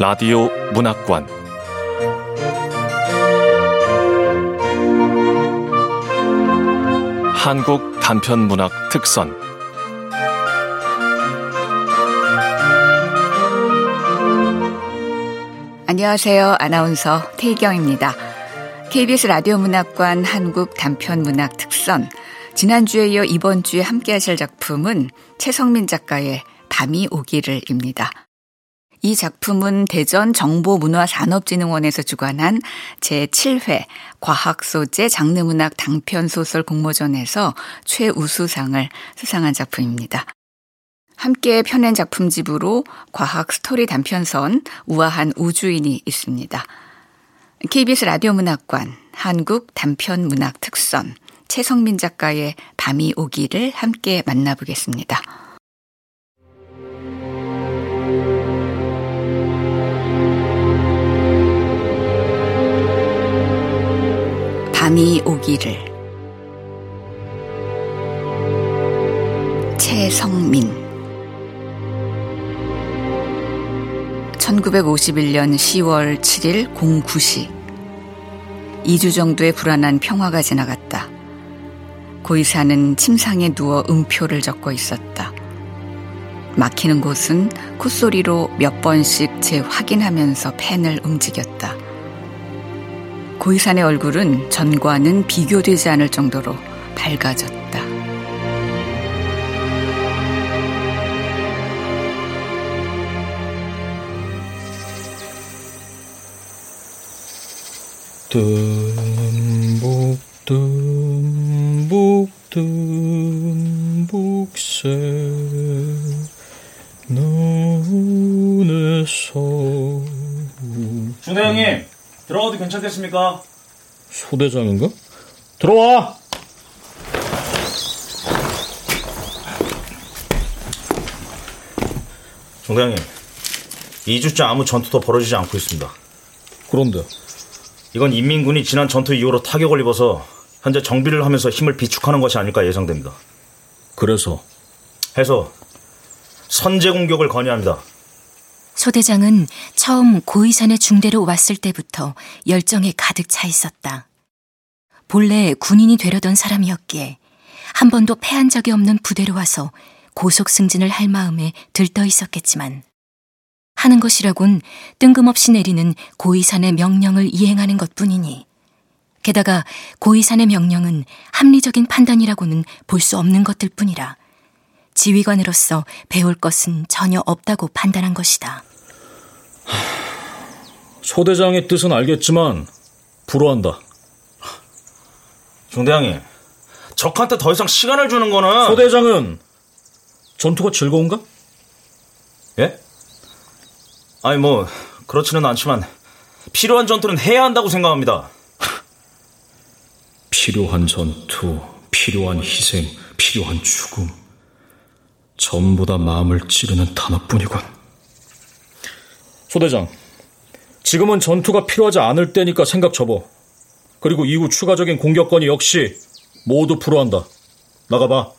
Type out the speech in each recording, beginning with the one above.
라디오 문학관 한국 단편 문학 특선 안녕하세요. 아나운서 태희경입니다. KBS 라디오 문학관 한국 단편 문학 특선 지난주에 이어 이번 주에 함께 하실 작품은 최성민 작가의 밤이 오기를입니다. 이 작품은 대전 정보문화산업진흥원에서 주관한 제7회 과학소재 장르문학 단편소설 공모전에서 최우수상을 수상한 작품입니다. 함께 펴낸 작품집으로 과학 스토리 단편선 우아한 우주인이 있습니다. KBS 라디오 문학관 한국 단편 문학 특선 최성민 작가의 밤이 오기를 함께 만나보겠습니다. 밤이 오기를 최성민 1951년 10월 7일 09시 2주 정도의 불안한 평화가 지나갔다. 고의사는 침상에 누워 음표를 적고 있었다. 막히는 곳은 콧소리로 몇 번씩 재확인하면서 펜을 움직였다. 고이산의 얼굴은 전과는 비교되지 않을 정도로 밝아졌다. 듬북 듬북 듬북새 눈에서 중대 형님 들어가도 괜찮겠습니까? 소대장인가? 들어와! 중대 형님 2주째 아무 전투도 벌어지지 않고 있습니다. 그런데 이건 인민군이 지난 전투 이후로 타격을 입어서 현재 정비를 하면서 힘을 비축하는 것이 아닐까 예상됩니다. 그래서 해서 선제 공격을 건의합니다. 소대장은 처음 고이산의 중대로 왔을 때부터 열정에 가득 차 있었다. 본래 군인이 되려던 사람이었기에 한 번도 패한 적이 없는 부대로 와서 고속 승진을 할 마음에 들떠 있었겠지만 하는 것이라곤 뜬금없이 내리는 고이산의 명령을 이행하는 것 뿐이니 게다가 고이산의 명령은 합리적인 판단이라고는 볼 수 없는 것들 뿐이라 지휘관으로서 배울 것은 전혀 없다고 판단한 것이다. 소대장의 뜻은 알겠지만 불허한다. 중대장님, 적한테 더 이상 시간을 주는 거는 소대장은 전투가 즐거운가? 예? 아니 뭐 그렇지는 않지만 필요한 전투는 해야 한다고 생각합니다. 필요한 전투, 필요한 희생, 필요한 죽음. 전부 다 마음을 찌르는 단어뿐이군. 소대장, 지금은 전투가 필요하지 않을 때니까 생각 접어. 그리고 이후 추가적인 공격권이 역시 모두 불허한다. 나가봐.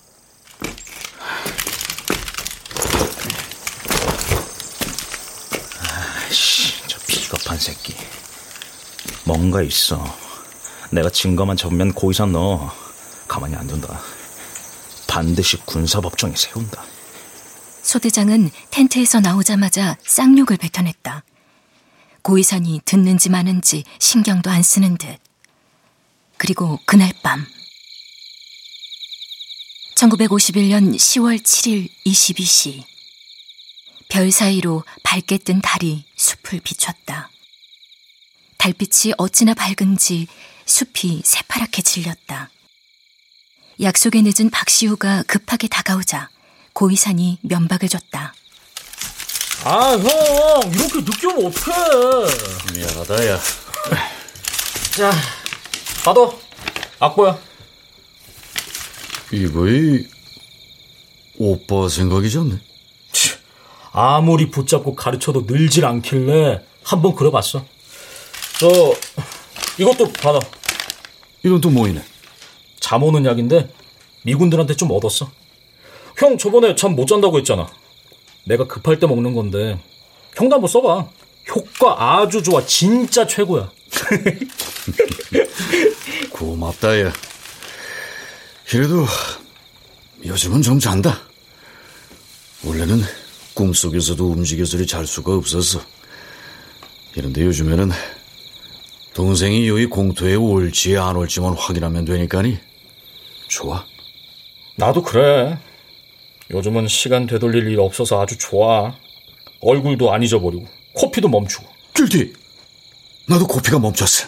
아이씨, 저 비겁한 새끼. 뭔가 있어. 내가 증거만 잡으면 고의산 너 가만히 안 둔다. 반드시 군사법정에 세운다. 소대장은 텐트에서 나오자마자 쌍욕을 뱉어냈다. 고이산이 듣는지 마는지 신경도 안 쓰는 듯. 그리고 그날 밤. 1951년 10월 7일 22시. 별 사이로 밝게 뜬 달이 숲을 비췄다. 달빛이 어찌나 밝은지 숲이 새파랗게 질렸다. 약속에 늦은 박시우가 급하게 다가오자 고이산이 면박을 줬다. 아, 형, 이렇게 늦게 오면 어떡해. 미안하다, 야. 자, 받아. 악보야. 이거이 오빠 생각이지 않네. 아무리 붙잡고 가르쳐도 늘질 않길래 한번 그려봤어. 저, 이것도 받아. 이건 또 뭐이네? 잠 오는 약인데 미군들한테 좀 얻었어. 형 저번에 잠 못 잔다고 했잖아. 내가 급할 때 먹는 건데 형도 한번 써봐. 효과 아주 좋아. 진짜 최고야. 고맙다, 야. 그래도 요즘은 좀 잔다. 원래는 꿈속에서도 움직여서리 잘 수가 없었어. 그런데 요즘에는 동생이 여기 공터에 올지 안 올지만 확인하면 되니까니 좋아. 나도 그래. 요즘은 시간 되돌릴 일 없어서 아주 좋아. 얼굴도 안 잊어버리고 코피도 멈추고. 길티, 나도 코피가 멈췄어.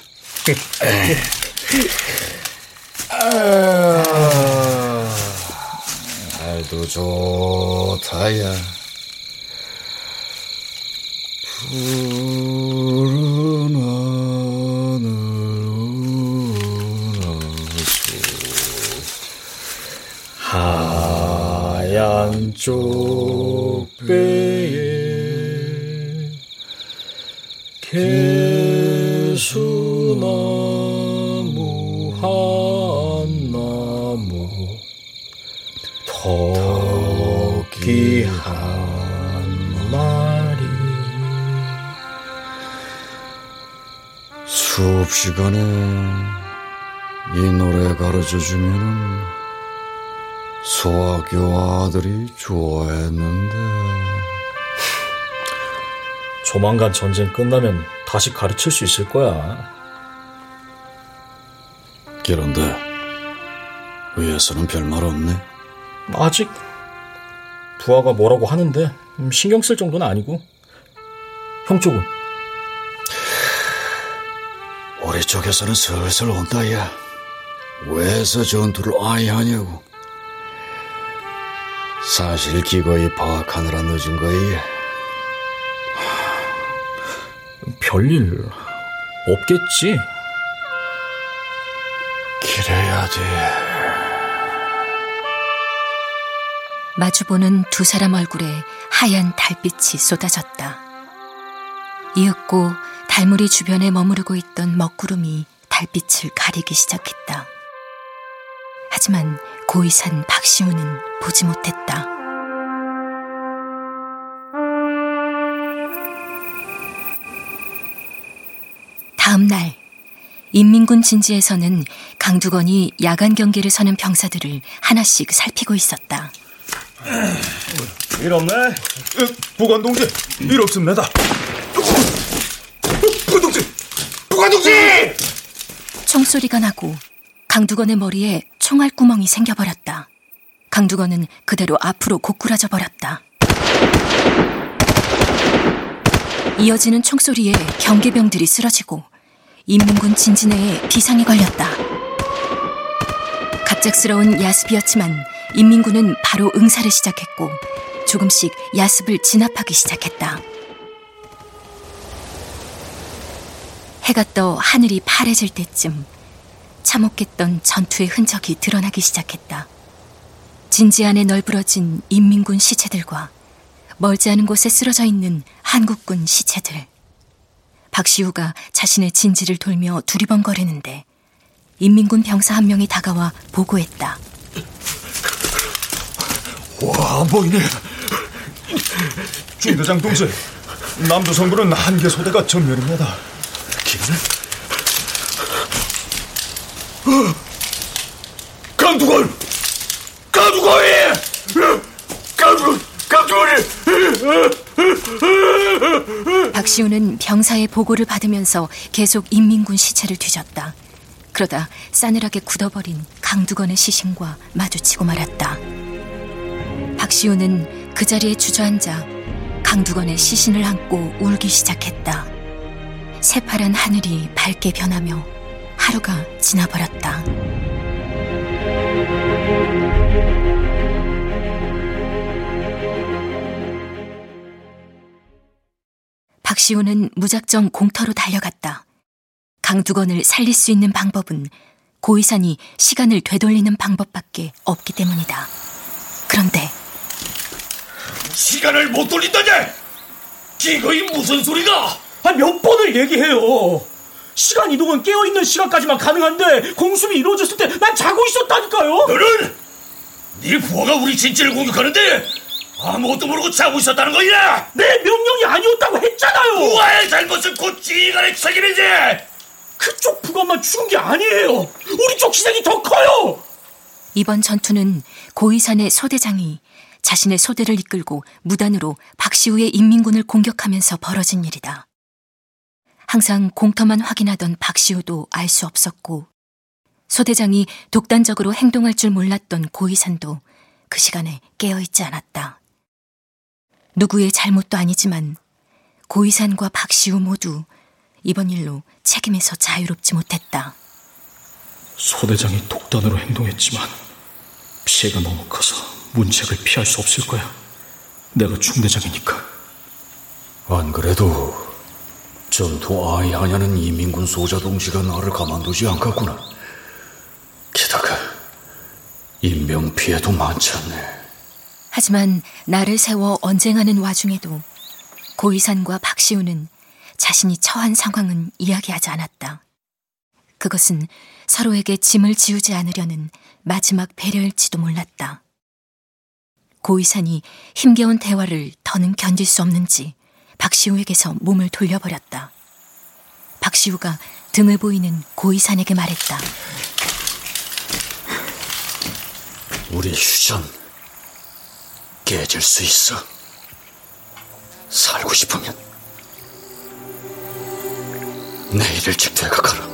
날도 좋다, 야. 푸른 하얀 쪽배에 개수나무 한 나무 토끼 한 마리 수업 시간에 이 노래 가르쳐 주면은 소학교 아들이 좋아했는데 조만간 전쟁 끝나면 다시 가르칠 수 있을 거야. 그런데 위에서는 별말 없네. 아직 부하가 뭐라고 하는데 음, 신경 쓸 정도는 아니고. 형 쪽은? 우리 쪽에서는 슬슬 온다, 야. 왜서 전투를 아예 하냐고. 사실 기거이 파악하느라 늦은 거야. 별일 없겠지. 그래야 돼. 마주보는 두 사람 얼굴에 하얀 달빛이 쏟아졌다. 이윽고 달무리 주변에 머무르고 있던 먹구름이 달빛을 가리기 시작했다. 하지만 고이 산 박시우는 보지 못했다. 다음 날 인민군 진지에서는 강두건이 야간 경계를 서는 병사들을 하나씩 살피고 있었다. 일 없네. 부관 동지, 일 없습니다. 부관 동지, 부관 동지! 총소리가 나고 강두건의 머리에 총알 구멍이 생겨버렸다. 강두건은 그대로 앞으로 고꾸라져 버렸다. 이어지는 총소리에 경계병들이 쓰러지고 인민군 진진해에 비상이 걸렸다. 갑작스러운 야습이었지만 인민군은 바로 응사를 시작했고 조금씩 야습을 진압하기 시작했다. 해가 떠 하늘이 파래질 때쯤 참혹했던 전투의 흔적이 드러나기 시작했다. 진지 안에 널브러진 인민군 시체들과 멀지 않은 곳에 쓰러져 있는 한국군 시체들. 박시우가 자신의 진지를 돌며 두리번거리는데 인민군 병사 한 명이 다가와 보고했다. 와, 안 보이네. 중대장 동지, 남조선군은 한 개 소대가 전멸입니다. 기분을? 강두건! 강두건이! 강두, 강두건이! 박시우는 병사의 보고를 받으면서 계속 인민군 시체를 뒤졌다. 그러다 싸늘하게 굳어버린 강두건의 시신과 마주치고 말았다. 박시우는 그 자리에 주저앉아 강두건의 시신을 안고 울기 시작했다. 새파란 하늘이 밝게 변하며 하루가 지나버렸다. 박시우는 무작정 공터로 달려갔다. 강두건을 살릴 수 있는 방법은 고이산이 시간을 되돌리는 방법밖에 없기 때문이다. 그런데 시간을 못 돌린다냐? 이거이 무슨 소리가? 아, 몇 번을 얘기해요. 시간 이동은 깨어있는 시간까지만 가능한데 공습이 이루어졌을 때 난 자고 있었다니까요. 너는 네 부하가 우리 진지를 공격하는데 아무것도 모르고 자고 있었다는 거야! 내 명령이 아니었다고 했잖아요! 우아의 잘못은 곧 지휘관의 책임이지! 그쪽 부관만 죽은 게 아니에요! 우리 쪽 희생이 더 커요! 이번 전투는 고이산의 소대장이 자신의 소대를 이끌고 무단으로 박시우의 인민군을 공격하면서 벌어진 일이다. 항상 공터만 확인하던 박시우도 알 수 없었고 소대장이 독단적으로 행동할 줄 몰랐던 고이산도 그 시간에 깨어있지 않았다. 누구의 잘못도 아니지만 고이산과 박시우 모두 이번 일로 책임에서 자유롭지 못했다. 소대장이 독단으로 행동했지만 피해가 너무 커서 문책을 피할 수 없을 거야. 내가 중대장이니까. 안 그래도 전투 아이 하냐는 이민군 소자 동지가 나를 가만두지 않겠구나. 게다가 인명 피해도 많지 않네. 하지만 나를 세워 언쟁하는 와중에도 고이산과 박시우는 자신이 처한 상황은 이야기하지 않았다. 그것은 서로에게 짐을 지우지 않으려는 마지막 배려일지도 몰랐다. 고이산이 힘겨운 대화를 더는 견딜 수 없는지 박시우에게서 몸을 돌려버렸다. 박시우가 등을 보이는 고이산에게 말했다. 우리 휴전 깨질 수 있어. 살고 싶으면 내일 일찍 되가가라.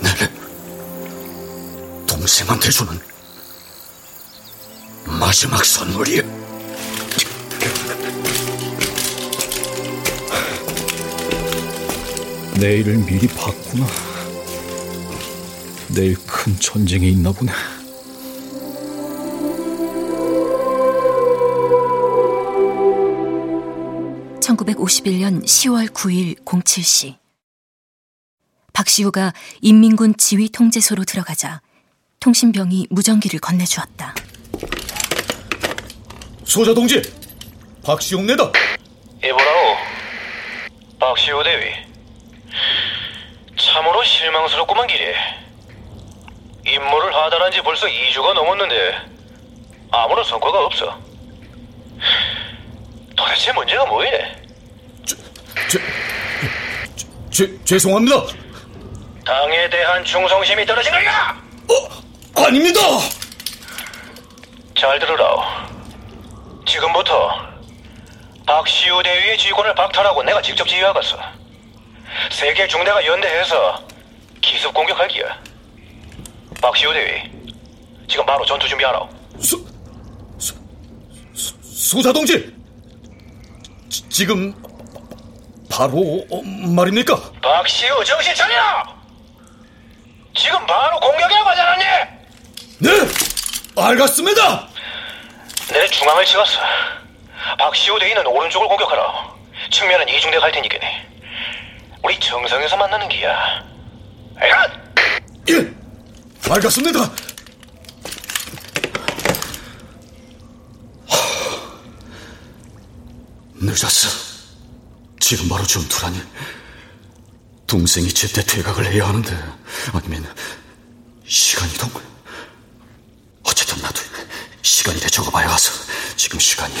내래 동생한테 주는 마지막 선물이야. 내일을 미리 봤구나. 내일 큰 전쟁이 있나 보네. (1951년 10월 9일 07시) 박시우가 인민군 지휘 통제소로 들어가자 통신병이 무전기를 건네주었다. 소자 동지, 박시용내다. 이보라오, 박시호 대위. 참으로 실망스럽구만 길이. 임무를 하달한 지 벌써 2주가 넘었는데 아무런 성과가 없어. 도대체 문제가? 제, 제, 죄송합니다. 당에 대한 충성심이 떨어진 거야! 어, 아닙니다. 잘 들으라오. 지금부터 박시우 대위의 지휘권을 박탈하고 내가 직접 지휘하겠어. 세계 중대가 연대해서 기습 공격할 기야. 박시우 대위, 지금 바로 전투 준비하라오. 소, 소, 소, 소자 동지, 지, 지금 바로 어, 말입니까? 박시우 정신 차려! 지금 바로 하지 않았니? 네, 알겠습니다. 내 중앙을 찍었어. 박시우 대위는 오른쪽을 공격하라. 측면은 이중대 갈 테니까네. 우리 정상에서 만나는 기야. 알겠? 예, 알겠습니다. 늦었어. 지금 바로 전투라니. 동생이 제때 퇴각을 해야 하는데 아니면 시간 이동? 어쨌든 나도 시간이래 적어봐야 가서 지금 시간이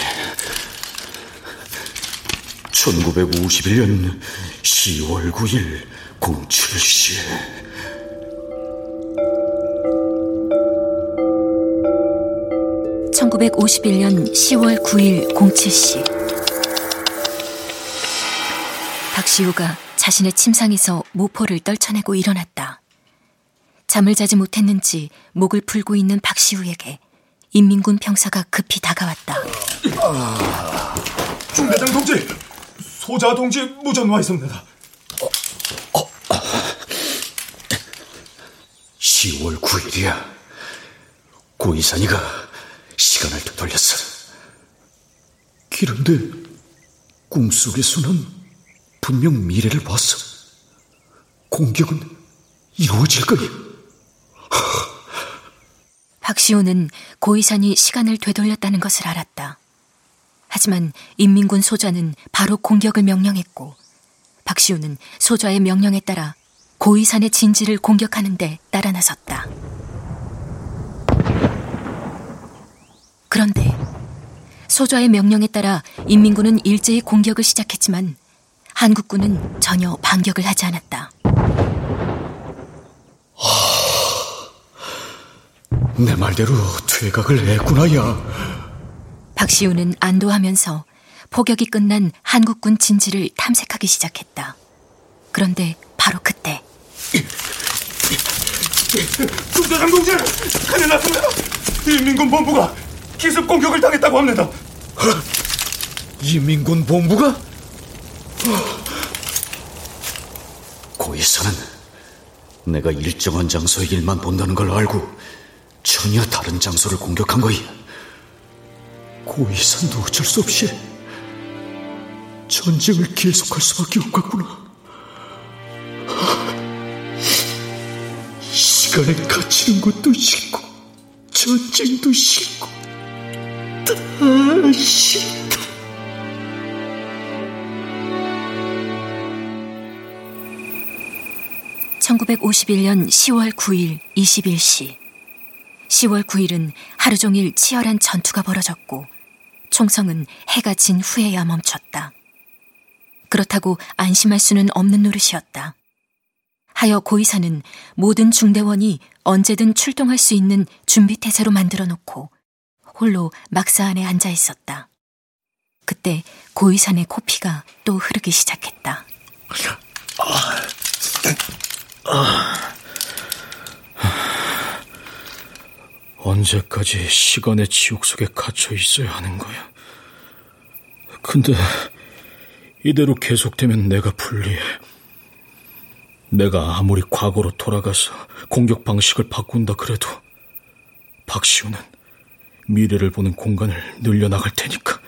1951년 10월 9일 07시 (1951년 10월 9일 07시) 박시우가 자신의 침상에서 모포를 떨쳐내고 일어났다. 잠을 자지 못했는지 목을 풀고 있는 박시우에게 인민군 병사가 급히 다가왔다. 중대장 동지, 소자 동지 무전 와 있습니다. 10월 9일이야. 고이산이가 시간을 되돌렸어. 그런데 꿈속에서는 분명 미래를 봤어. 공격은 이루어질 거야. 박시호는 고이산이 시간을 되돌렸다는 것을 알았다. 하지만 인민군 소좌는 바로 공격을 명령했고 박시호는 소좌의 명령에 따라 고이산의 진지를 공격하는데 따라 나섰다. 그런데 소좌의 명령에 따라 인민군은 일제히 공격을 시작했지만 한국군은 전혀 반격을 하지 않았다. 내 말대로 퇴각을 했구나, 야. 박시우는 안도하면서 포격이 끝난 한국군 진지를 탐색하기 시작했다. 그런데 바로 그때 중대장 동지! 큰일 났습니다! 인민군 본부가 기습 공격을 당했다고 합니다. 인민군 본부가? 고의사는 내가 일정한 장소에 일만 본다는 걸 알고 전혀 다른 장소를 공격한 거야. 고의사도 어쩔 수 없이 전쟁을 계속할 수밖에 없겠구나. 시간에 갇히는 것도 싫고 전쟁도 싫고 다 싫다. 1951년 10월 9일 21시. 10월 9일은 하루 종일 치열한 전투가 벌어졌고 총성은 해가 진 후에야 멈췄다. 그렇다고 안심할 수는 없는 노릇이었다. 하여 고의사는 모든 중대원이 언제든 출동할 수 있는 준비태세로 만들어 놓고 홀로 막사 안에 앉아 있었다. 그때 고의산의 코피가 또 흐르기 시작했다. 언제까지 시간의 지옥 속에 갇혀 있어야 하는 거야? 근데 이대로 계속되면 내가 불리해. 내가 아무리 과거로 돌아가서 공격 방식을 바꾼다 그래도 박시우는 미래를 보는 공간을 늘려나갈 테니까.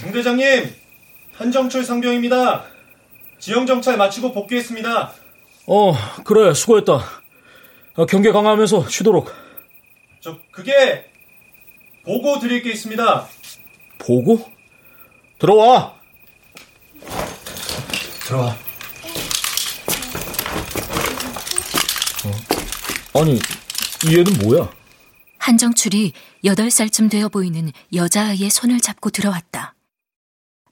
중대장님, 한정철 상병입니다. 지형 정찰 마치고 복귀했습니다. 어, 그래, 수고했다. 아, 경계 강화하면서 쉬도록. 저, 그게, 보고 드릴 게 있습니다. 보고? 들어와! 들어와. 어? 아니, 이 애는 뭐야? 한정출이 8살쯤 되어 보이는 여자아이의 손을 잡고 들어왔다.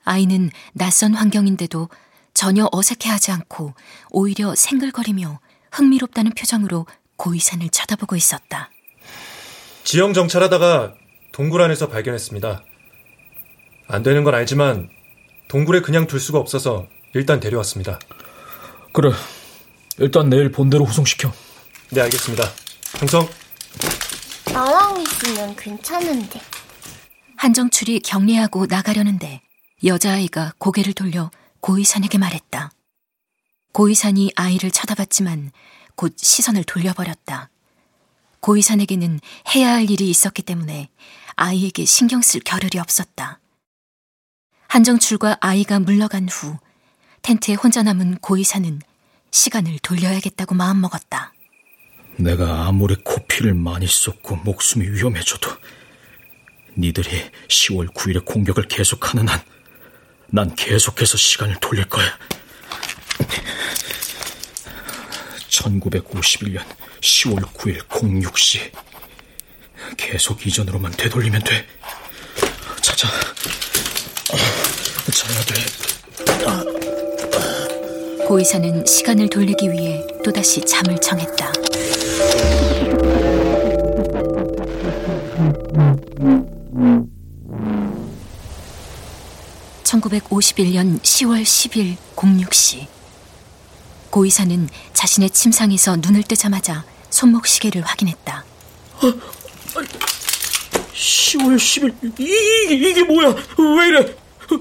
아이는 낯선 환경인데도 전혀 어색해하지 않고 오히려 생글거리며 흥미롭다는 표정으로 고이산을 쳐다보고 있었다. 지형 정찰하다가 동굴 안에서 발견했습니다. 안 되는 건 알지만 동굴에 그냥 둘 수가 없어서 일단 데려왔습니다. 그래. 일단 내일 본대로 후송시켜. 네, 알겠습니다. 형성. 나랑 있으면 괜찮은데. 한정출이 격리하고 나가려는데 여자아이가 고개를 돌려 고이산에게 말했다. 고이산이 아이를 쳐다봤지만 곧 시선을 돌려버렸다. 고이산에게는 해야 할 일이 있었기 때문에 아이에게 신경 쓸 겨를이 없었다. 한정출과 아이가 물러간 후 텐트에 혼자 남은 고이산은 시간을 돌려야겠다고 마음먹었다. 내가 아무리 코피를 많이 쏟고 목숨이 위험해져도 니들이 10월 9일에 공격을 계속하는 한 난 계속해서 시간을 돌릴 거야. 1951년 10월 9일 06시 계속 이전으로만 되돌리면 돼. 자자. 자야 돼. 고이사는 시간을 돌리기 위해 또다시 잠을 청했다. 1951년 10월 10일 06시 고이사는 자신의 침상에서 눈을 뜨자마자 손목 시계를 확인했다. 어, 10월 10일 이, 이게 뭐야? 왜 이래?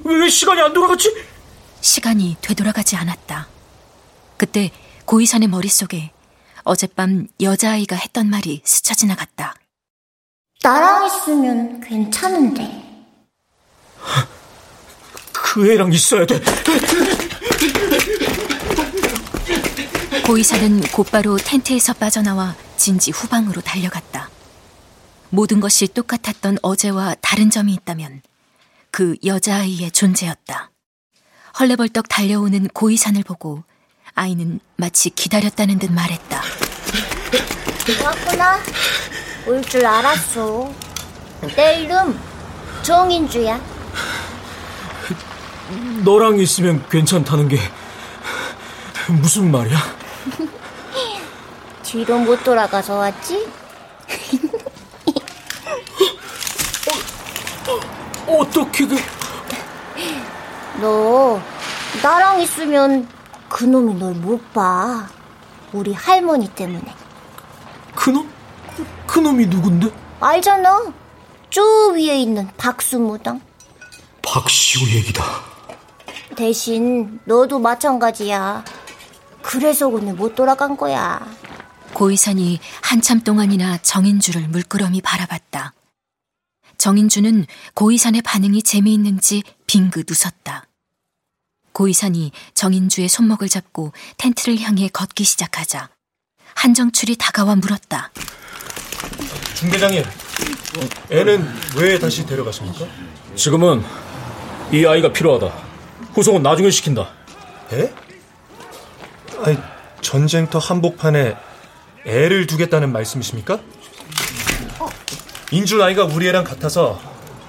왜 시간이 안 돌아갔지? 시간이 되돌아가지 않았다. 그때 고이산의 머릿속에 어젯밤 여자아이가 했던 말이 스쳐 지나갔다. 나랑 있으면 괜찮은데. 그 애랑 있어야 돼. 고이사는 곧바로 텐트에서 빠져나와 진지 후방으로 달려갔다. 모든 것이 똑같았던 어제와 다른 점이 있다면 그 여자아이의 존재였다. 헐레벌떡 달려오는 고이산을 보고 아이는 마치 기다렸다는 듯 말했다. 왔구나. 올 줄 알았어. 내 이름 정인주야. 너랑 있으면 괜찮다는 게 무슨 말이야? 뒤로 못 돌아가서 왔지? 어, 어떻게 그... 너 나랑 있으면 그놈이 널 못 봐. 우리 할머니 때문에. 그놈? 그놈이 누군데? 알잖아. 저 위에 있는 박수무당. 박시우 얘기다. 대신 너도 마찬가지야. 그래서 오늘 못 돌아간 거야. 고이산이 한참 동안이나 정인주를 물끄러미 바라봤다. 정인주는 고이산의 반응이 재미있는지 빙긋 웃었다. 고이산이 정인주의 손목을 잡고 텐트를 향해 걷기 시작하자 한정출이 다가와 물었다. 중대장님, 애는 왜 다시 데려가십니까? 지금은 이 아이가 필요하다. 후송은 나중에 시킨다. 애? 아니, 전쟁터 한복판에 애를 두겠다는 말씀이십니까? 인줄 아이가 우리 애랑 같아서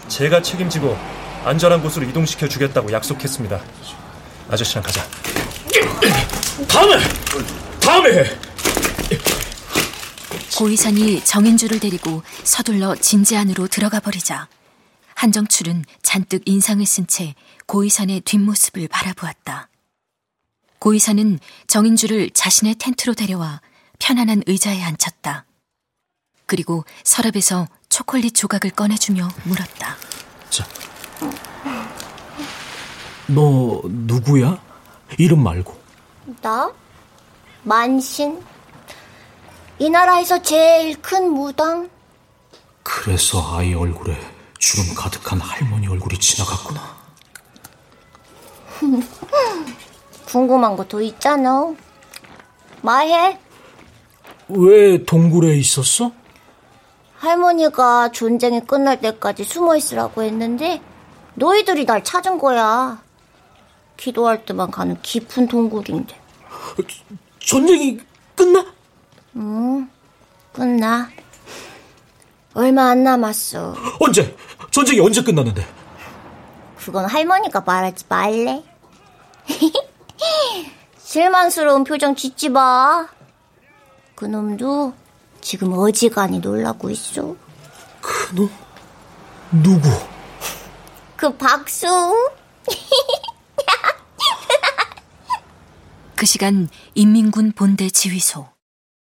제가 책임지고 안전한 곳으로 이동시켜 주겠다고 약속했습니다. 아저씨랑 가자. 다음에! 다음에! 고이산이 정인주를 데리고 서둘러 진지 안으로 들어가 버리자 한정출은 잔뜩 인상을 쓴 채 고이산의 뒷모습을 바라보았다. 고이산은 정인주를 자신의 텐트로 데려와 편안한 의자에 앉혔다. 그리고 서랍에서 초콜릿 조각을 꺼내주며 물었다. 자, 너 누구야? 이름 말고. 나? 만신? 이 나라에서 제일 큰 무당? 그래서 아이 얼굴에 주름 가득한 할머니 얼굴이 지나갔구나. 궁금한 거 더 있잖아. 말해. 왜 동굴에 있었어? 할머니가 전쟁이 끝날 때까지 숨어 있으라고 했는데 너희들이 날 찾은 거야. 기도할 때만 가는 깊은 동굴인데. 전쟁이 끝나? 응, 끝나. 얼마 안 남았어. 언제? 전쟁이 언제 끝났는데? 그건 할머니가 말하지 말래. 실망스러운 표정 짓지 마. 그놈도 지금 어지간히 놀라고 있어. 그놈? 누구? 그 박수. 그 시간 인민군 본대 지휘소.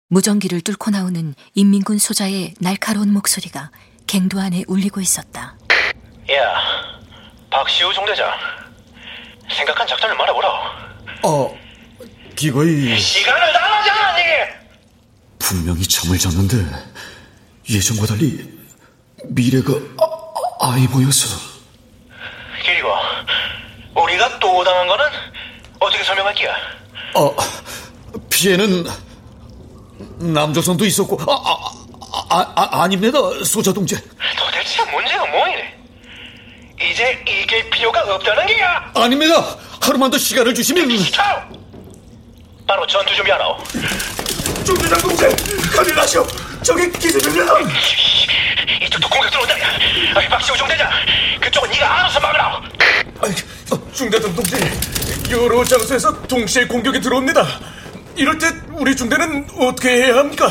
무전기를 뚫고 나오는 인민군 소자의 날카로운 목소리가 갱도 안에 울리고 있었다. 야, 박시우 중대장. 생각한 작전을 말해보라. 어, 기거이 시간을 달라지 않았니? 분명히 잠을 잤는데 예전과 달리 미래가 아, 아이 보여서 그리고 우리가 또 당한 거는 어떻게 설명할게요? 어, 피해는 남조선도 있었고 아, 아, 아, 아, 아닙니다 소자 동재 도대체 문제가 뭐이네? 이제 이길 필요가 없다는 게야. 아닙니다 하루만 더 시간을 주시면 차! 바로 전투 준비하라. 중대장 동생, 큰일 나시오. 저기 기습입니다. 이쪽도 공격 들어온다. 아이, 박시우 중대장, 그쪽은 네가 알아서 막으라. 아이, 어, 중대장 동생, 여러 장소에서 동시에 공격이 들어옵니다. 이럴 때 우리 중대는 어떻게 해야 합니까?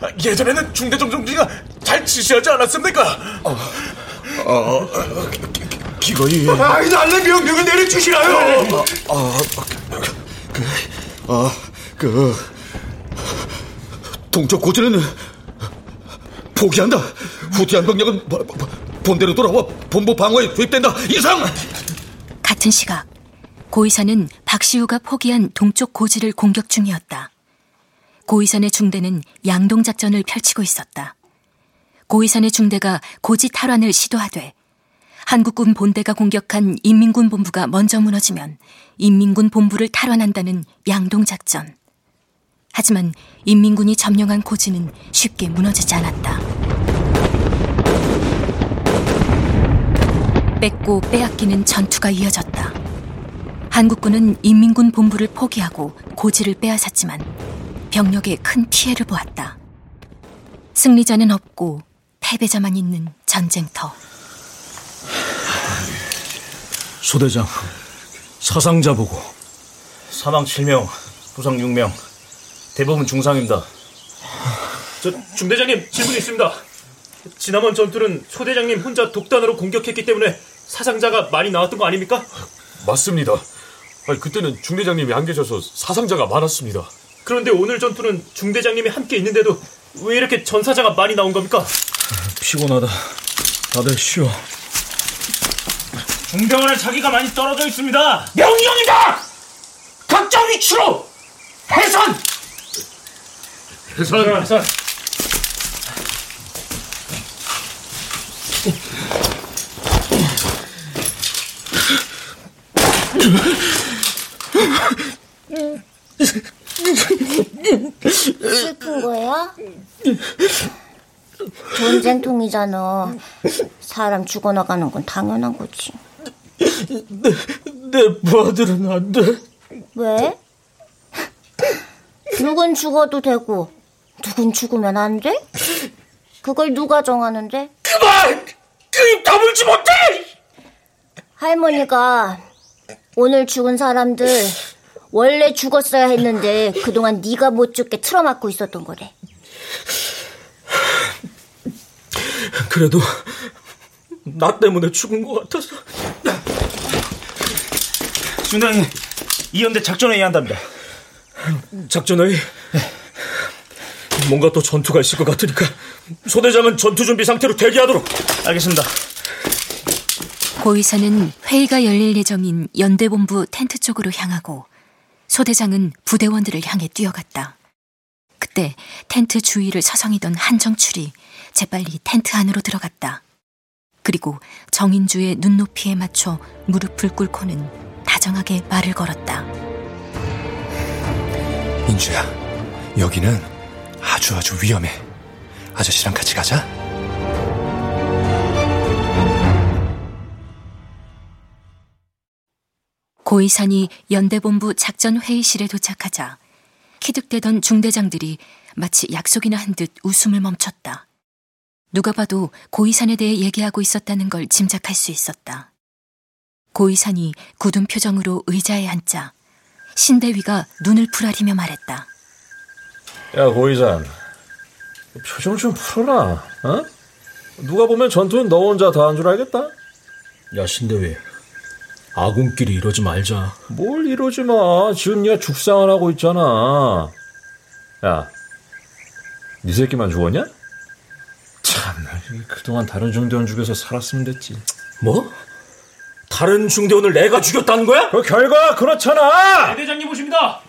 아, 예전에는 중대장 동지가 잘 지시하지 않았습니까? 어, 어, 기거이 아이, 날래 명령을 내려주시나요? 아, 그, 아, 그, 동쪽 고지는 포기한다. 후퇴한 병력은 보- 보- 본대로 돌아와 본부 방어에 투입된다. 이상! 같은 시각 고이산은 박시우가 포기한 동쪽 고지를 공격 중이었다. 고이산의 중대는 양동 작전을 펼치고 있었다. 고이산의 중대가 고지 탈환을 시도하되 한국군 본대가 공격한 인민군 본부가 먼저 무너지면 인민군 본부를 탈환한다는 양동 작전. 하지만 인민군이 점령한 고지는 쉽게 무너지지 않았다. 뺏고 빼앗기는 전투가 이어졌다. 한국군은 인민군 본부를 포기하고 고지를 빼앗았지만 병력에 큰 피해를 보았다. 승리자는 없고 패배자만 있는 전쟁터. 소대장, 사상자 보고. 사망 7명, 부상 6명. 대부분 중상입니다. 저 중대장님 질문이 있습니다. 지난번 전투는 소대장님 혼자 독단으로 공격했기 때문에 사상자가 많이 나왔던 거 아닙니까? 맞습니다. 아니, 그때는 중대장님이 안 계셔서 사상자가 많았습니다. 그런데 오늘 전투는 중대장님이 함께 있는데도 왜 이렇게 전사자가 많이 나온 겁니까? 피곤하다. 다들 쉬어. 중병원에 자기가 많이 떨어져 있습니다. 명령이다! 각자 위치로! 해산! 해산! 해산! 슬픈 거야? 전쟁통이잖아. 사람 죽어나가는 건 당연한 거지. 내, 내 부하들은 안 돼. 왜? 누군 죽어도 되고, 누군 죽으면 안 돼? 그걸 누가 정하는데? 그만! 그입 다물지 못해! 할머니가 오늘 죽은 사람들 원래 죽었어야 했는데 그동안 네가 못 죽게 틀어막고 있었던 거래. 그래도 나 때문에 죽은 것 같아서. 중대장님, 이연대 작전회의 한답니다. 작전회의? 뭔가 또 전투가 있을 것 같으니까 소대장은 전투 준비 상태로 대기하도록. 알겠습니다. 고의사는 회의가 열릴 예정인 연대본부 텐트 쪽으로 향하고 소대장은 부대원들을 향해 뛰어갔다. 그때 텐트 주위를 서성이던 한정출이 재빨리 텐트 안으로 들어갔다. 그리고 정인주의 눈높이에 맞춰 무릎을 꿇고는 다정하게 말을 걸었다. 인주야, 여기는 아주 아주 위험해. 아저씨랑 같이 가자. 고이산이 연대본부 작전회의실에 도착하자 키득대던 중대장들이 마치 약속이나 한 듯 웃음을 멈췄다. 누가 봐도 고이산에 대해 얘기하고 있었다는 걸 짐작할 수 있었다. 고이산이 굳은 표정으로 의자에 앉자 신대위가 눈을 풀아리며 말했다. 야 고이산 표정 좀 풀어라 어? 누가 보면 전투는 너 혼자 다 한 줄 알겠다 야 신대위 아군끼리 이러지 말자 뭘 이러지 마 지금 네가 죽상을 하고 있잖아 야 네 새끼만 죽었냐? 참 그동안 다른 중대원 죽여서 살았으면 됐지 뭐? 다른 중대원을 내가 죽였다는 거야? 그 결과 그렇잖아 대장님 오십니다.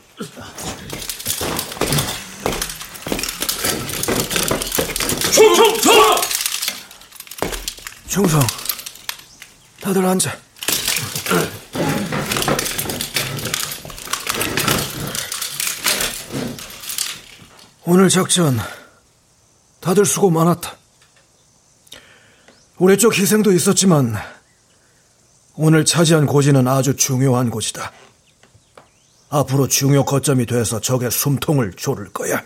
충성성! 충성. 다들 앉아. 오늘 작전 다들 수고 많았다. 우리 쪽 희생도 있었지만 오늘 차지한 고지는 아주 중요한 곳이다. 앞으로 중요 거점이 돼서 적의 숨통을 조를 거야.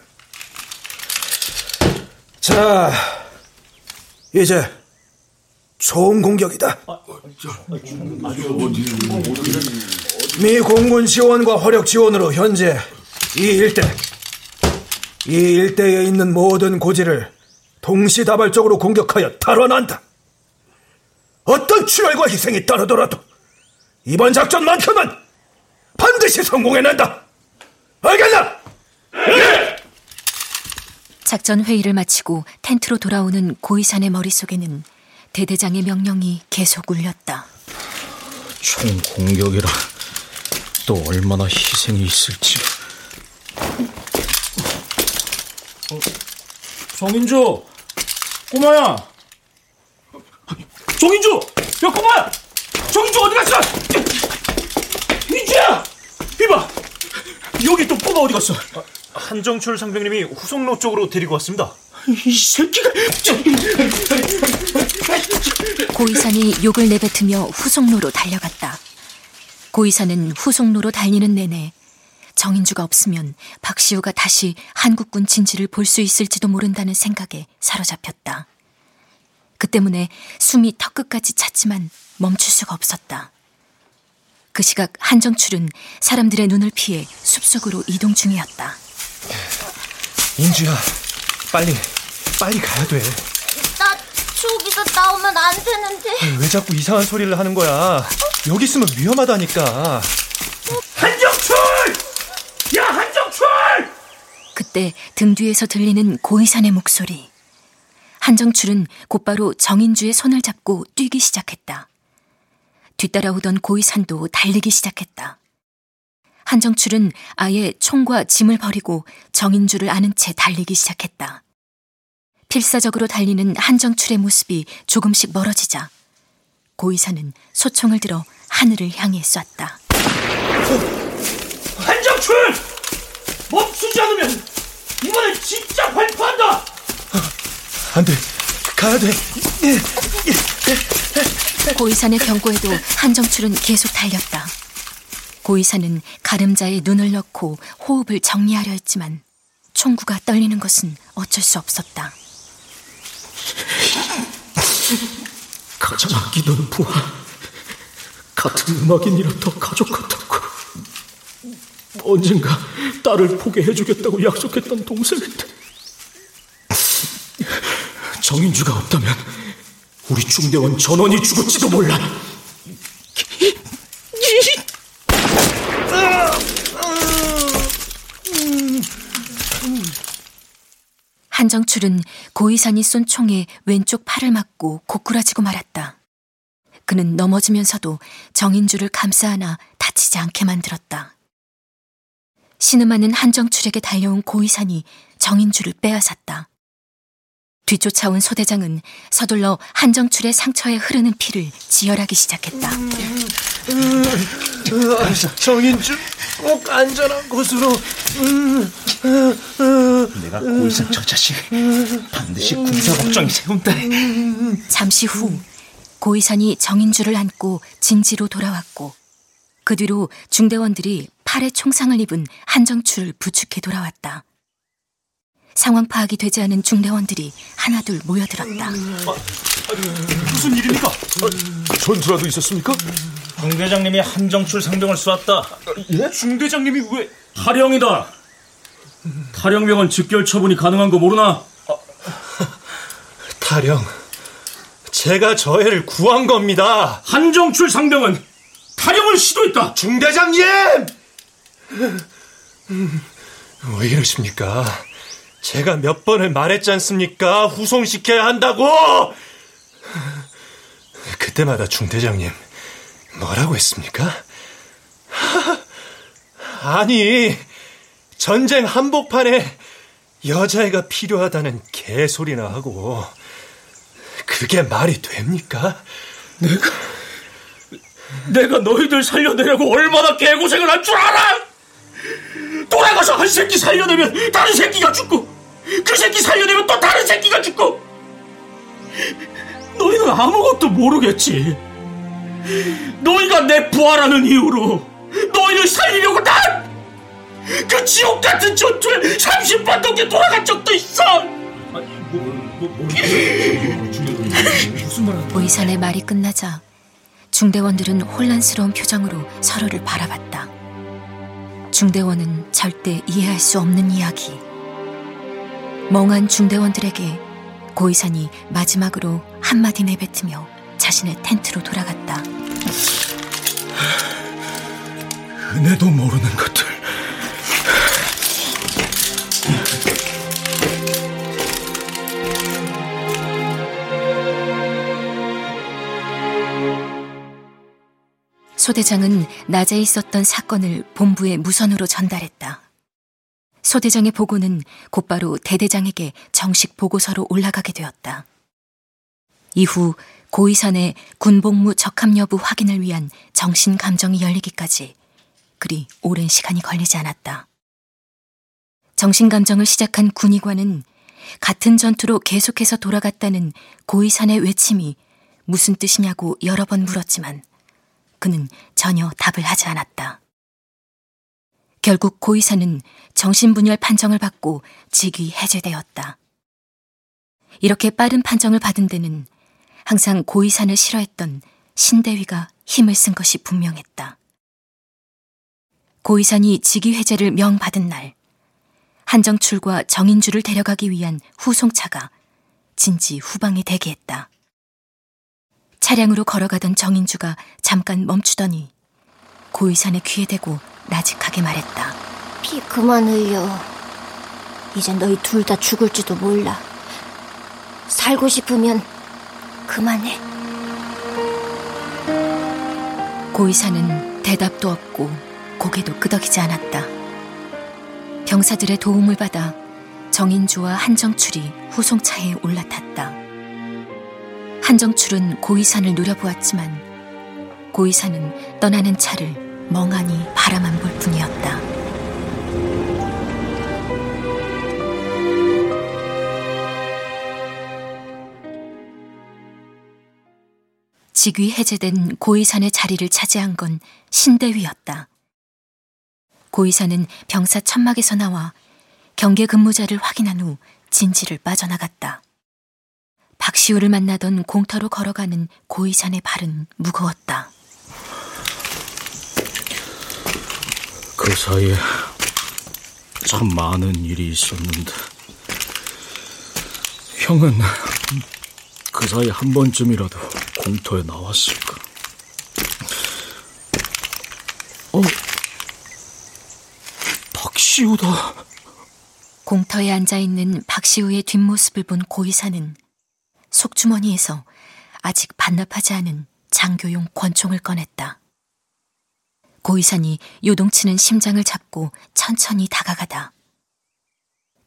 자, 이제 초음 공격이다. 미 공군 지원과 화력 지원으로 현재 이 일대, 이 일대에 있는 모든 고지를 동시다발적으로 공격하여 탈환한다. 어떤 출혈과 희생이 따르더라도 이번 작전만큼은 반드시 성공해낸다. 알겠나? 네! 작전 회의를 마치고 텐트로 돌아오는 고이산의 머릿속에는 대대장의 명령이 계속 울렸다. 총 공격이라 또 얼마나 희생이 있을지. 어, 정인주, 꼬마야. 정인주, 야 꼬마야. 정인주 어디 갔어? 민주야, 이봐. 여기 또 꼬마 어디 갔어? 한정출 상병님이 후속로 쪽으로 데리고 왔습니다. 이 새끼가 고이산이 욕을 내뱉으며 후속로로 달려갔다. 고이산은 후속로로 달리는 내내 정인주가 없으면 박시우가 다시 한국군 진지를 볼 수 있을지도 모른다는 생각에 사로잡혔다. 그 때문에 숨이 턱끝까지 찼지만 멈출 수가 없었다. 그 시각 한정출은 사람들의 눈을 피해 숲속으로 이동 중이었다. 인주야, 빨리, 빨리 가야 돼. 나 저기서 나오면 안 되는데. 왜 자꾸 이상한 소리를 하는 거야? 여기 있으면 위험하다니까. 한정출! 야, 한정출! 그때 등 뒤에서 들리는 고이산의 목소리. 한정출은 곧바로 정인주의 손을 잡고 뛰기 시작했다. 뒤따라오던 고이산도 달리기 시작했다. 한정출은 아예 총과 짐을 버리고 정인주를 아는 채 달리기 시작했다. 필사적으로 달리는 한정출의 모습이 조금씩 멀어지자 고이사는 소총을 들어 하늘을 향해 쐈다. 한정출! 멈추지 않으면 이번엔 진짜 발포한다! 안 돼. 가야 돼. 고이산의 경고에도 한정출은 계속 달렸다. 고이사는 가름자에 눈을 넣고 호흡을 정리하려 했지만 총구가 떨리는 것은 어쩔 수 없었다. 가장 아끼던 부하 같은 음악인이라 더 가족 같았고 언젠가 딸을 포기해주겠다고 약속했던 동생인데 정인주가 없다면 우리 중대원 전원이 죽을지도 몰라 한정출은 고이산이 쏜 총에 왼쪽 팔을 맞고 고꾸라지고 말았다. 그는 넘어지면서도 정인주를 감싸 안아 다치지 않게 만들었다. 신음하는 한정출에게 달려온 고이산이 정인주를 빼앗았다. 뒤쫓아온 소대장은 서둘러 한정출의 상처에 흐르는 피를 지혈하기 시작했다. 정인주, 꼭 안전한 곳으로. 내가 고이산 저 자식 반드시 군사 걱정이 세운다. 잠시 후 고이산이 정인주를 안고 진지로 돌아왔고 그 뒤로 중대원들이 팔에 총상을 입은 한정출을 부축해 돌아왔다. 상황 파악이 되지 않은 중대원들이 하나둘 모여들었다. 무슨 일입니까? 전투라도 있었습니까? 중대장님이 한정출 상병을 쏘았다. 예? 중대장님이 왜? 탈영이다. 탈영병은 직결 처분이 가능한 거 모르나? 타령, 제가 저 애를 구한 겁니다. 한정출 상병은 탈영을 시도했다. 중대장님! 왜 이러십니까? 제가 몇 번을 말했지 않습니까? 후송시켜야 한다고! 그때마다 중대장님, 뭐라고 했습니까? 아니, 전쟁 한복판에 여자애가 필요하다는 개소리나 하고, 그게 말이 됩니까? 내가, 내가 너희들 살려내려고 얼마나 개고생을 한 줄 알아! 돌아가서 한 새끼 살려내면 다른 새끼가 죽고, 그 새끼 살려내면 또 다른 새끼가 죽고, 너희는 아무것도 모르겠지. 너희가 내 부하라는 이유로 너희를 살리려고 난! 그 지옥 같은 전투에 30번 넘게 돌아간 적도 있어! 오이산의 말이 끝나자 중대원들은 혼란스러운 표정으로 서로를 바라봤다. 중대원은 절대 이해할 수 없는 이야기. 멍한 중대원들에게 고이산이 마지막으로 한마디 내뱉으며 자신의 텐트로 돌아갔다. 은혜도 모르는 것들. 소대장은 낮에 있었던 사건을 본부에 무선으로 전달했다. 소대장의 보고는 곧바로 대대장에게 정식 보고서로 올라가게 되었다. 이후 고이산의 군복무 적합 여부 확인을 위한 정신 감정이 열리기까지 그리 오랜 시간이 걸리지 않았다. 정신 감정을 시작한 군의관은 같은 전투로 계속해서 돌아갔다는 고이산의 외침이 무슨 뜻이냐고 여러 번 물었지만 그는 전혀 답을 하지 않았다. 결국 고이사는 정신분열 판정을 받고 직위 해제되었다. 이렇게 빠른 판정을 받은 데는 항상 고이산을 싫어했던 신대위가 힘을 쓴 것이 분명했다. 고이산이 직위해제를 명받은 날, 한정출과 정인주를 데려가기 위한 후송차가 진지 후방에 대기했다. 차량으로 걸어가던 정인주가 잠깐 멈추더니 고이산의 귀에 대고 나직하게 말했다. 피 그만 흘려. 이제 너희 둘 다 죽을지도 몰라. 살고 싶으면 그만해. 고이사는 대답도 없고 고개도 끄덕이지 않았다. 병사들의 도움을 받아 정인주와 한정출이 후송차에 올라탔다. 한정출은 고이산을 노려보았지만 고이산은 떠나는 차를 멍하니 바라만 볼 뿐이었다. 직위 해제된 고이산의 자리를 차지한 건 신대위였다. 고이산은 병사 천막에서 나와 경계 근무자를 확인한 후 진지를 빠져나갔다. 박시우를 만나던 공터로 걸어가는 고이산의 발은 무거웠다. 그 사이에 참 많은 일이 있었는데 형은 그 사이 한 번쯤이라도 공터에 나왔을까? 어, 박시우다. 공터에 앉아 있는 박시우의 뒷모습을 본 고이사는 속주머니에서 아직 반납하지 않은 장교용 권총을 꺼냈다. 고이산이 요동치는 심장을 잡고 천천히 다가가다.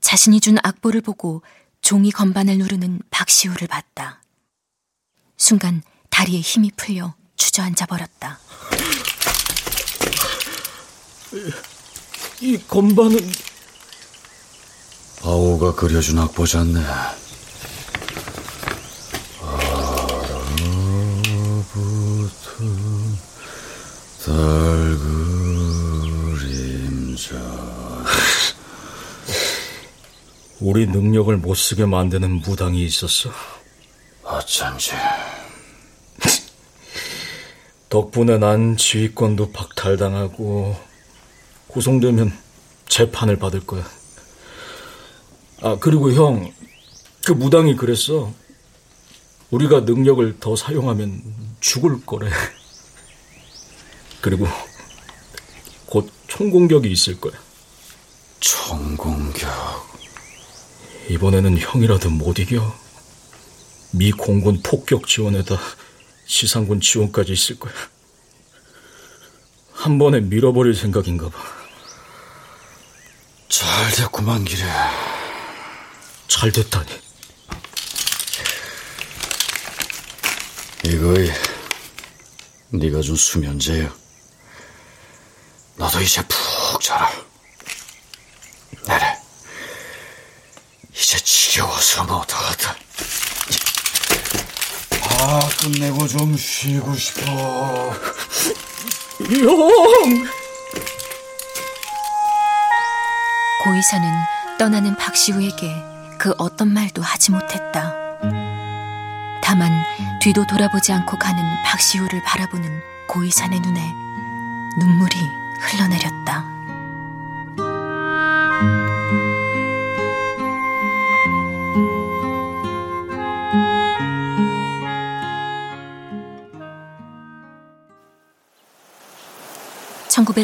자신이 준 악보를 보고 종이 건반을 누르는 박시우를 봤다. 순간 다리에 힘이 풀려 주저앉아 버렸다. 이 건반은 바오가 그려준 악보잖네. 아라부터 달 그림자. 우리 능력을 못 쓰게 만드는 무당이 있었어. 어쩐지. 덕분에 난 지휘권도 박탈당하고 구속되면 재판을 받을 거야. 아, 그리고 형, 그 무당이 그랬어. 우리가 능력을 더 사용하면 죽을 거래. 그리고 곧 총공격이 있을 거야. 총공격. 이번에는 형이라도 못 이겨. 미 공군 폭격 지원에다 시상군 지원까지 있을 거야. 한 번에 밀어버릴 생각인가 봐. 잘 됐구만, 기래. 잘 됐다니. 이거이 네가 준 수면제야. 너도 이제 푹 자라. 내래. 이제 못하겠다. 아, 끝내고 좀 쉬고 싶어. 형! 고이사는 떠나는 박시우에게 그 어떤 말도 하지 못했다. 다만 뒤도 돌아보지 않고 가는 박시우를 바라보는 고이산의 눈에 눈물이 흘러내렸다.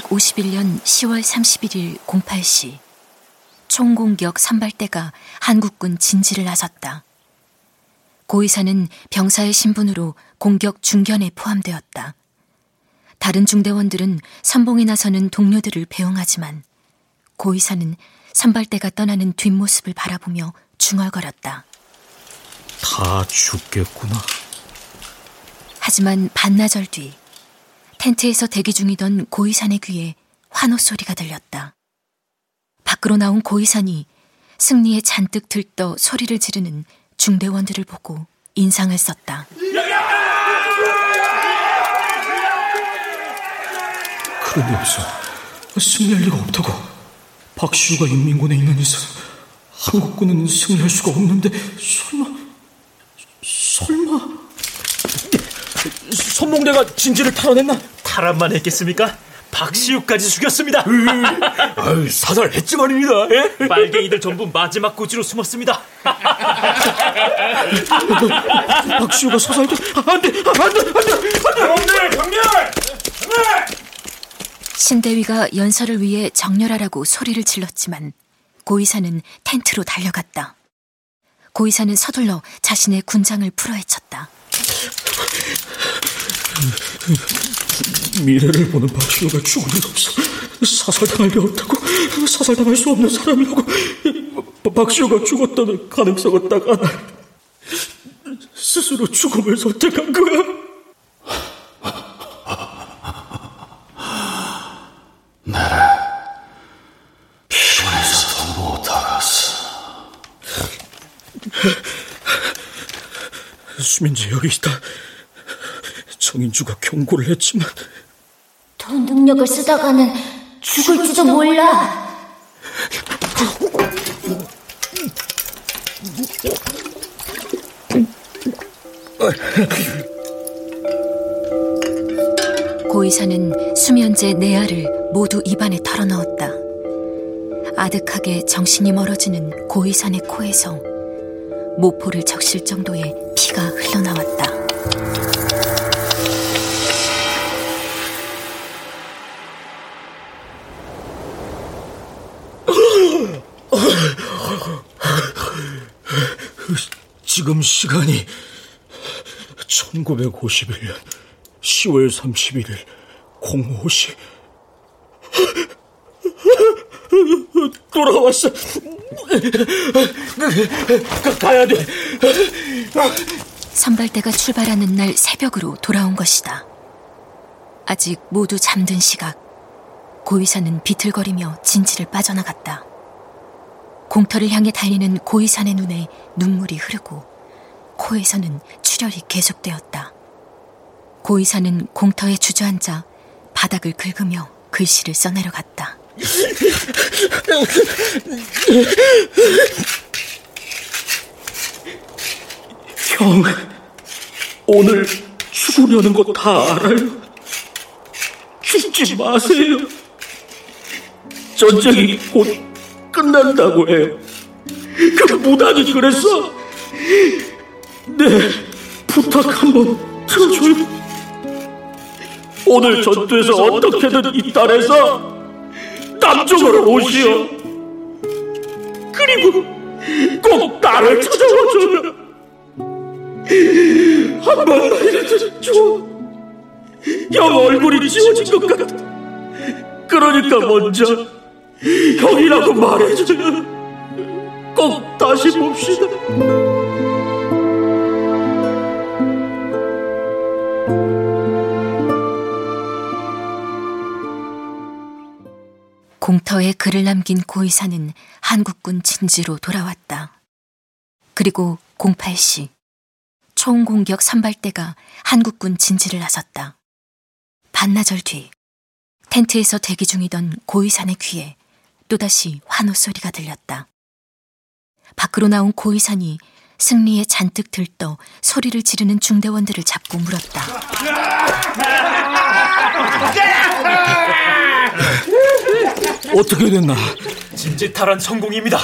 (1951년 10월 31일 08시) 총공격 선발대가 한국군 진지를 나섰다. 고의사는 병사의 신분으로 공격 중견에 포함되었다. 다른 중대원들은 선봉에 나서는 동료들을 배웅하지만 고의사는 선발대가 떠나는 뒷모습을 바라보며 중얼거렸다. 다 죽겠구나. 하지만 반나절 뒤 텐트에서 대기 중이던 고의산의 귀에 환호 소리가 들렸다. 밖으로 나온 고의산이 승리에 잔뜩 들떠 소리를 지르는 중대원들을 보고 인상을 썼다. 그런 게 없어. 승리할 리가 없다고. 박시우가 인민군에 있는 이상 한국군은 승리할 수가 없는데 설마 설마 손목대가 진지를 탈환했나? 탈환만 했겠습니까? 박시우까지 죽였습니다. 아유, 사살했지 말입니다. 예? 빨갱이들 전부 마지막 고지로 숨었습니다. 박시우가 사살돼? 안 돼, 안 돼, 안 돼, 안 돼! 경렬, 경렬! 경렬! 신대위가 연설을 위해 정렬하라고 소리를 질렀지만 고이사는 텐트로 달려갔다. 고이사는 서둘러 자신의 군장을 풀어헤쳤다. 미래를 보는 박시호가 죽을 일 없어. 사살당할 리 없다고. 사살당할 수 없는 사람이라고. 박시호가 죽었다는 가능성은 딱 하나. 스스로 죽음을 선택한 거야. 나라 피곤해서 더 못하겠어. 수민지 여기 있다. 정인주가 경고를 했지만 돈 능력을 쓰다가는 죽을지도 몰라. 고의사는 수면제 네 알을 모두 입안에 털어넣었다. 아득하게 정신이 멀어지는 고의산의 코에서 모포를 적실 정도의 피가 흘러나왔다. 지금 시간이 1951년 10월 31일 05시 돌아왔어. 가야 돼. 선발대가 출발하는 날 새벽으로 돌아온 것이다. 아직 모두 잠든 시각. 고의사는 비틀거리며 진지를 빠져나갔다. 공터를 향해 달리는 고의산의 눈에 눈물이 흐르고 코에서는 출혈이 계속되었다. 고의사는 공터에 주저앉아 바닥을 긁으며 글씨를 써내려갔다. 형, 오늘 죽으려는 거 다 알아요. 죽지 마세요. 전쟁이 곧 끝난다고 해요. 그 무당이 그랬어. 네, 부탁 한번 들어줘요. 오늘 전투에서 어떻게든 이 딸에서 남쪽으로 오시오. 그리고 꼭 나를 찾아와줘요. 한 번만이라도 줘. 형 얼굴이 지워진 것 같아. 그러니까 먼저 형이라고 말해줘요. 꼭 다시 봅시다. 공터에 글을 남긴 고의사는 한국군 진지로 돌아왔다. 그리고 08시 총공격 선발대가 한국군 진지를 나섰다. 반나절 뒤 텐트에서 대기 중이던 고의산의 귀에 또다시 환호 소리가 들렸다. 밖으로 나온 고의산이 승리에 잔뜩 들떠 소리를 지르는 중대원들을 잡고 물었다. 어떻게 됐나? 진지 탈환 성공입니다.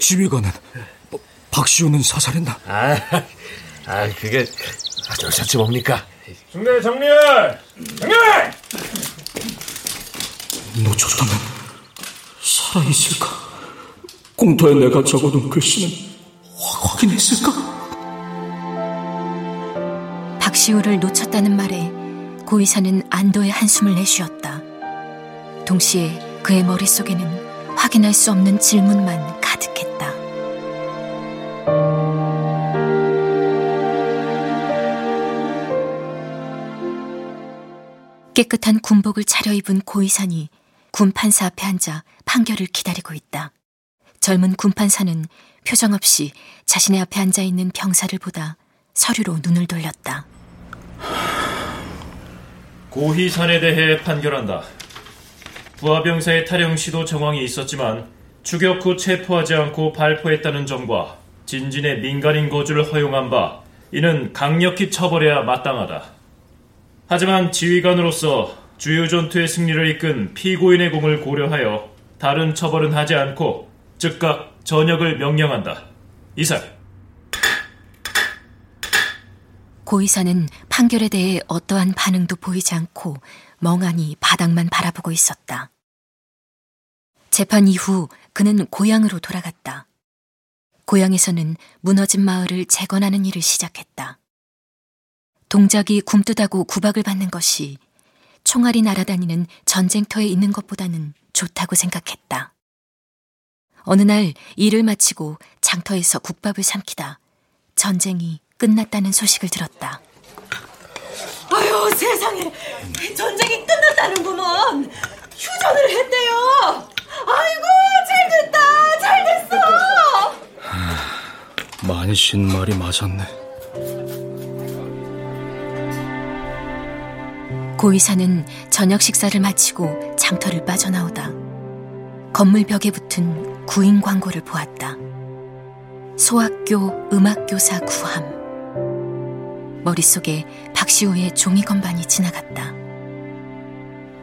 지휘관은 박시우는 사살했나? 아, 아 그게 어쩌지 뭡니까? 중대 정렬! 정렬! 노조라면 살아있을까? 공터에 내가 적어둔 글씨는 확인했을까? 박시우를 놓쳤다는 말에 고의사는 안도의 한숨을 내쉬었다. 동시에 그의 머릿속에는 확인할 수 없는 질문만 가득했다. 깨끗한 군복을 차려입은 고의산이 군판사 앞에 앉아 판결을 기다리고 있다. 젊은 군판사는 표정 없이 자신의 앞에 앉아 있는 병사를 보다 서류로 눈을 돌렸다. 고희산에 대해 판결한다. 부하병사의 탈영 시도 정황이 있었지만 추격 후 체포하지 않고 발포했다는 점과 진진의 민간인 거주를 허용한 바 이는 강력히 처벌해야 마땅하다. 하지만 지휘관으로서 주요 전투의 승리를 이끈 피고인의 공을 고려하여 다른 처벌은 하지 않고 즉각 전역을 명령한다. 이상. 고의사는 판결에 대해 어떠한 반응도 보이지 않고 멍하니 바닥만 바라보고 있었다. 재판 이후 그는 고향으로 돌아갔다. 고향에서는 무너진 마을을 재건하는 일을 시작했다. 동작이 굼뜨다고 구박을 받는 것이 총알이 날아다니는 전쟁터에 있는 것보다는 좋다고 생각했다. 어느 날 일을 마치고 장터에서 국밥을 삼키다 전쟁이 끝났다는 소식을 들었다. 아유 세상에 전쟁이 끝났다는구먼 휴전을 했대요. 아이고 잘됐다 잘됐어. 만신 말이 맞았네. 고의사는 저녁 식사를 마치고 장터를 빠져나오다 건물 벽에 붙은 구인 광고를 보았다. 소학교 음악교사 구함. 머릿속에 박시우의 종이 건반이 지나갔다.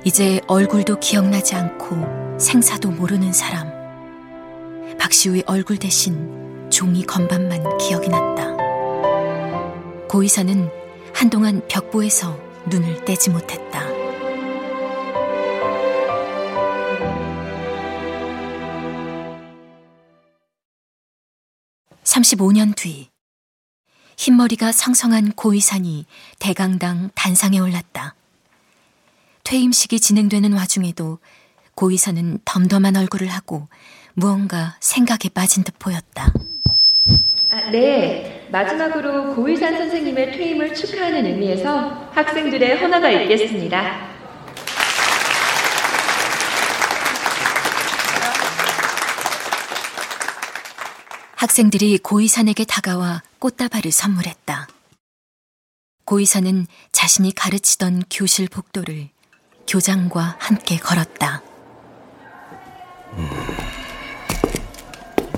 이제 얼굴도 기억나지 않고 생사도 모르는 사람. 박시우의 얼굴 대신 종이 건반만 기억이 났다. 고의사는 한동안 벽보에서 눈을 떼지 못했다. (35년) 뒤 흰머리가 성성한 고의산이 대강당 단상에 올랐다. 퇴임식이 진행되는 와중에도 고의사는 덤덤한 얼굴을 하고 무언가 생각에 빠진 듯 보였다. 아, 네, 마지막으로 고의산 선생님의 퇴임을 축하하는 의미에서 학생들의 헌화가 있겠습니다. 학생들이 고의산에게 다가와 꽃다발을 선물했다. 고의산은 자신이 가르치던 교실 복도를 교장과 함께 걸었다. 음,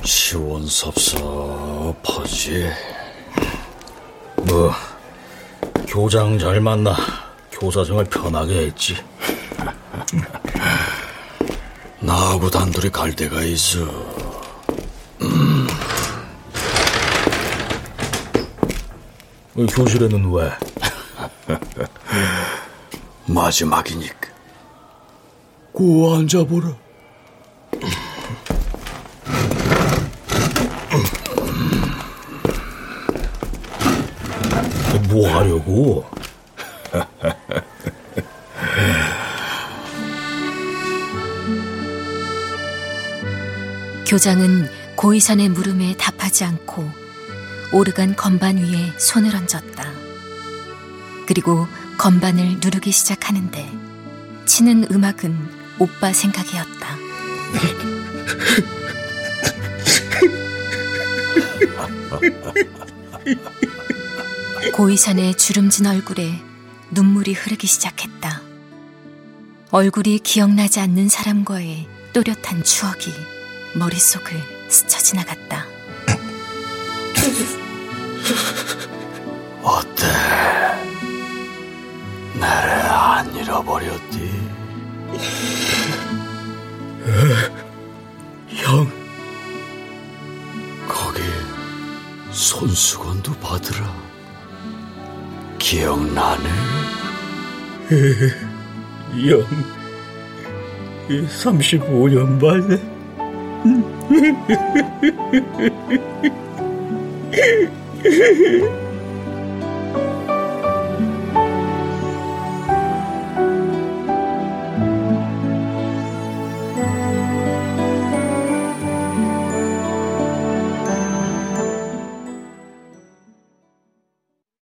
시원섭섭하지. 뭐 교장 잘 만나 교사 생활 편하게 했지. 나하고 단둘이 갈 데가 있어. 음. 교실에는 왜? 마지막이니까. 고 앉아보라. 뭐 하려고? 교장은 고이산의 물음에 답하지 않고 오르간 건반 위에 손을 얹었다. 그리고 건반을 누르기 시작하는데 치는 음악은 오빠 생각이었다. 고이산의 주름진 얼굴에 눈물이 흐르기 시작했다. 얼굴이 기억나지 않는 사람과의 또렷한 추억이 머릿속을 스쳐 지나갔다. 어때? 나를 안 잃어버렸디? 형, 거기 손수건도 받으라. 기억나네? 영, 35년 만에.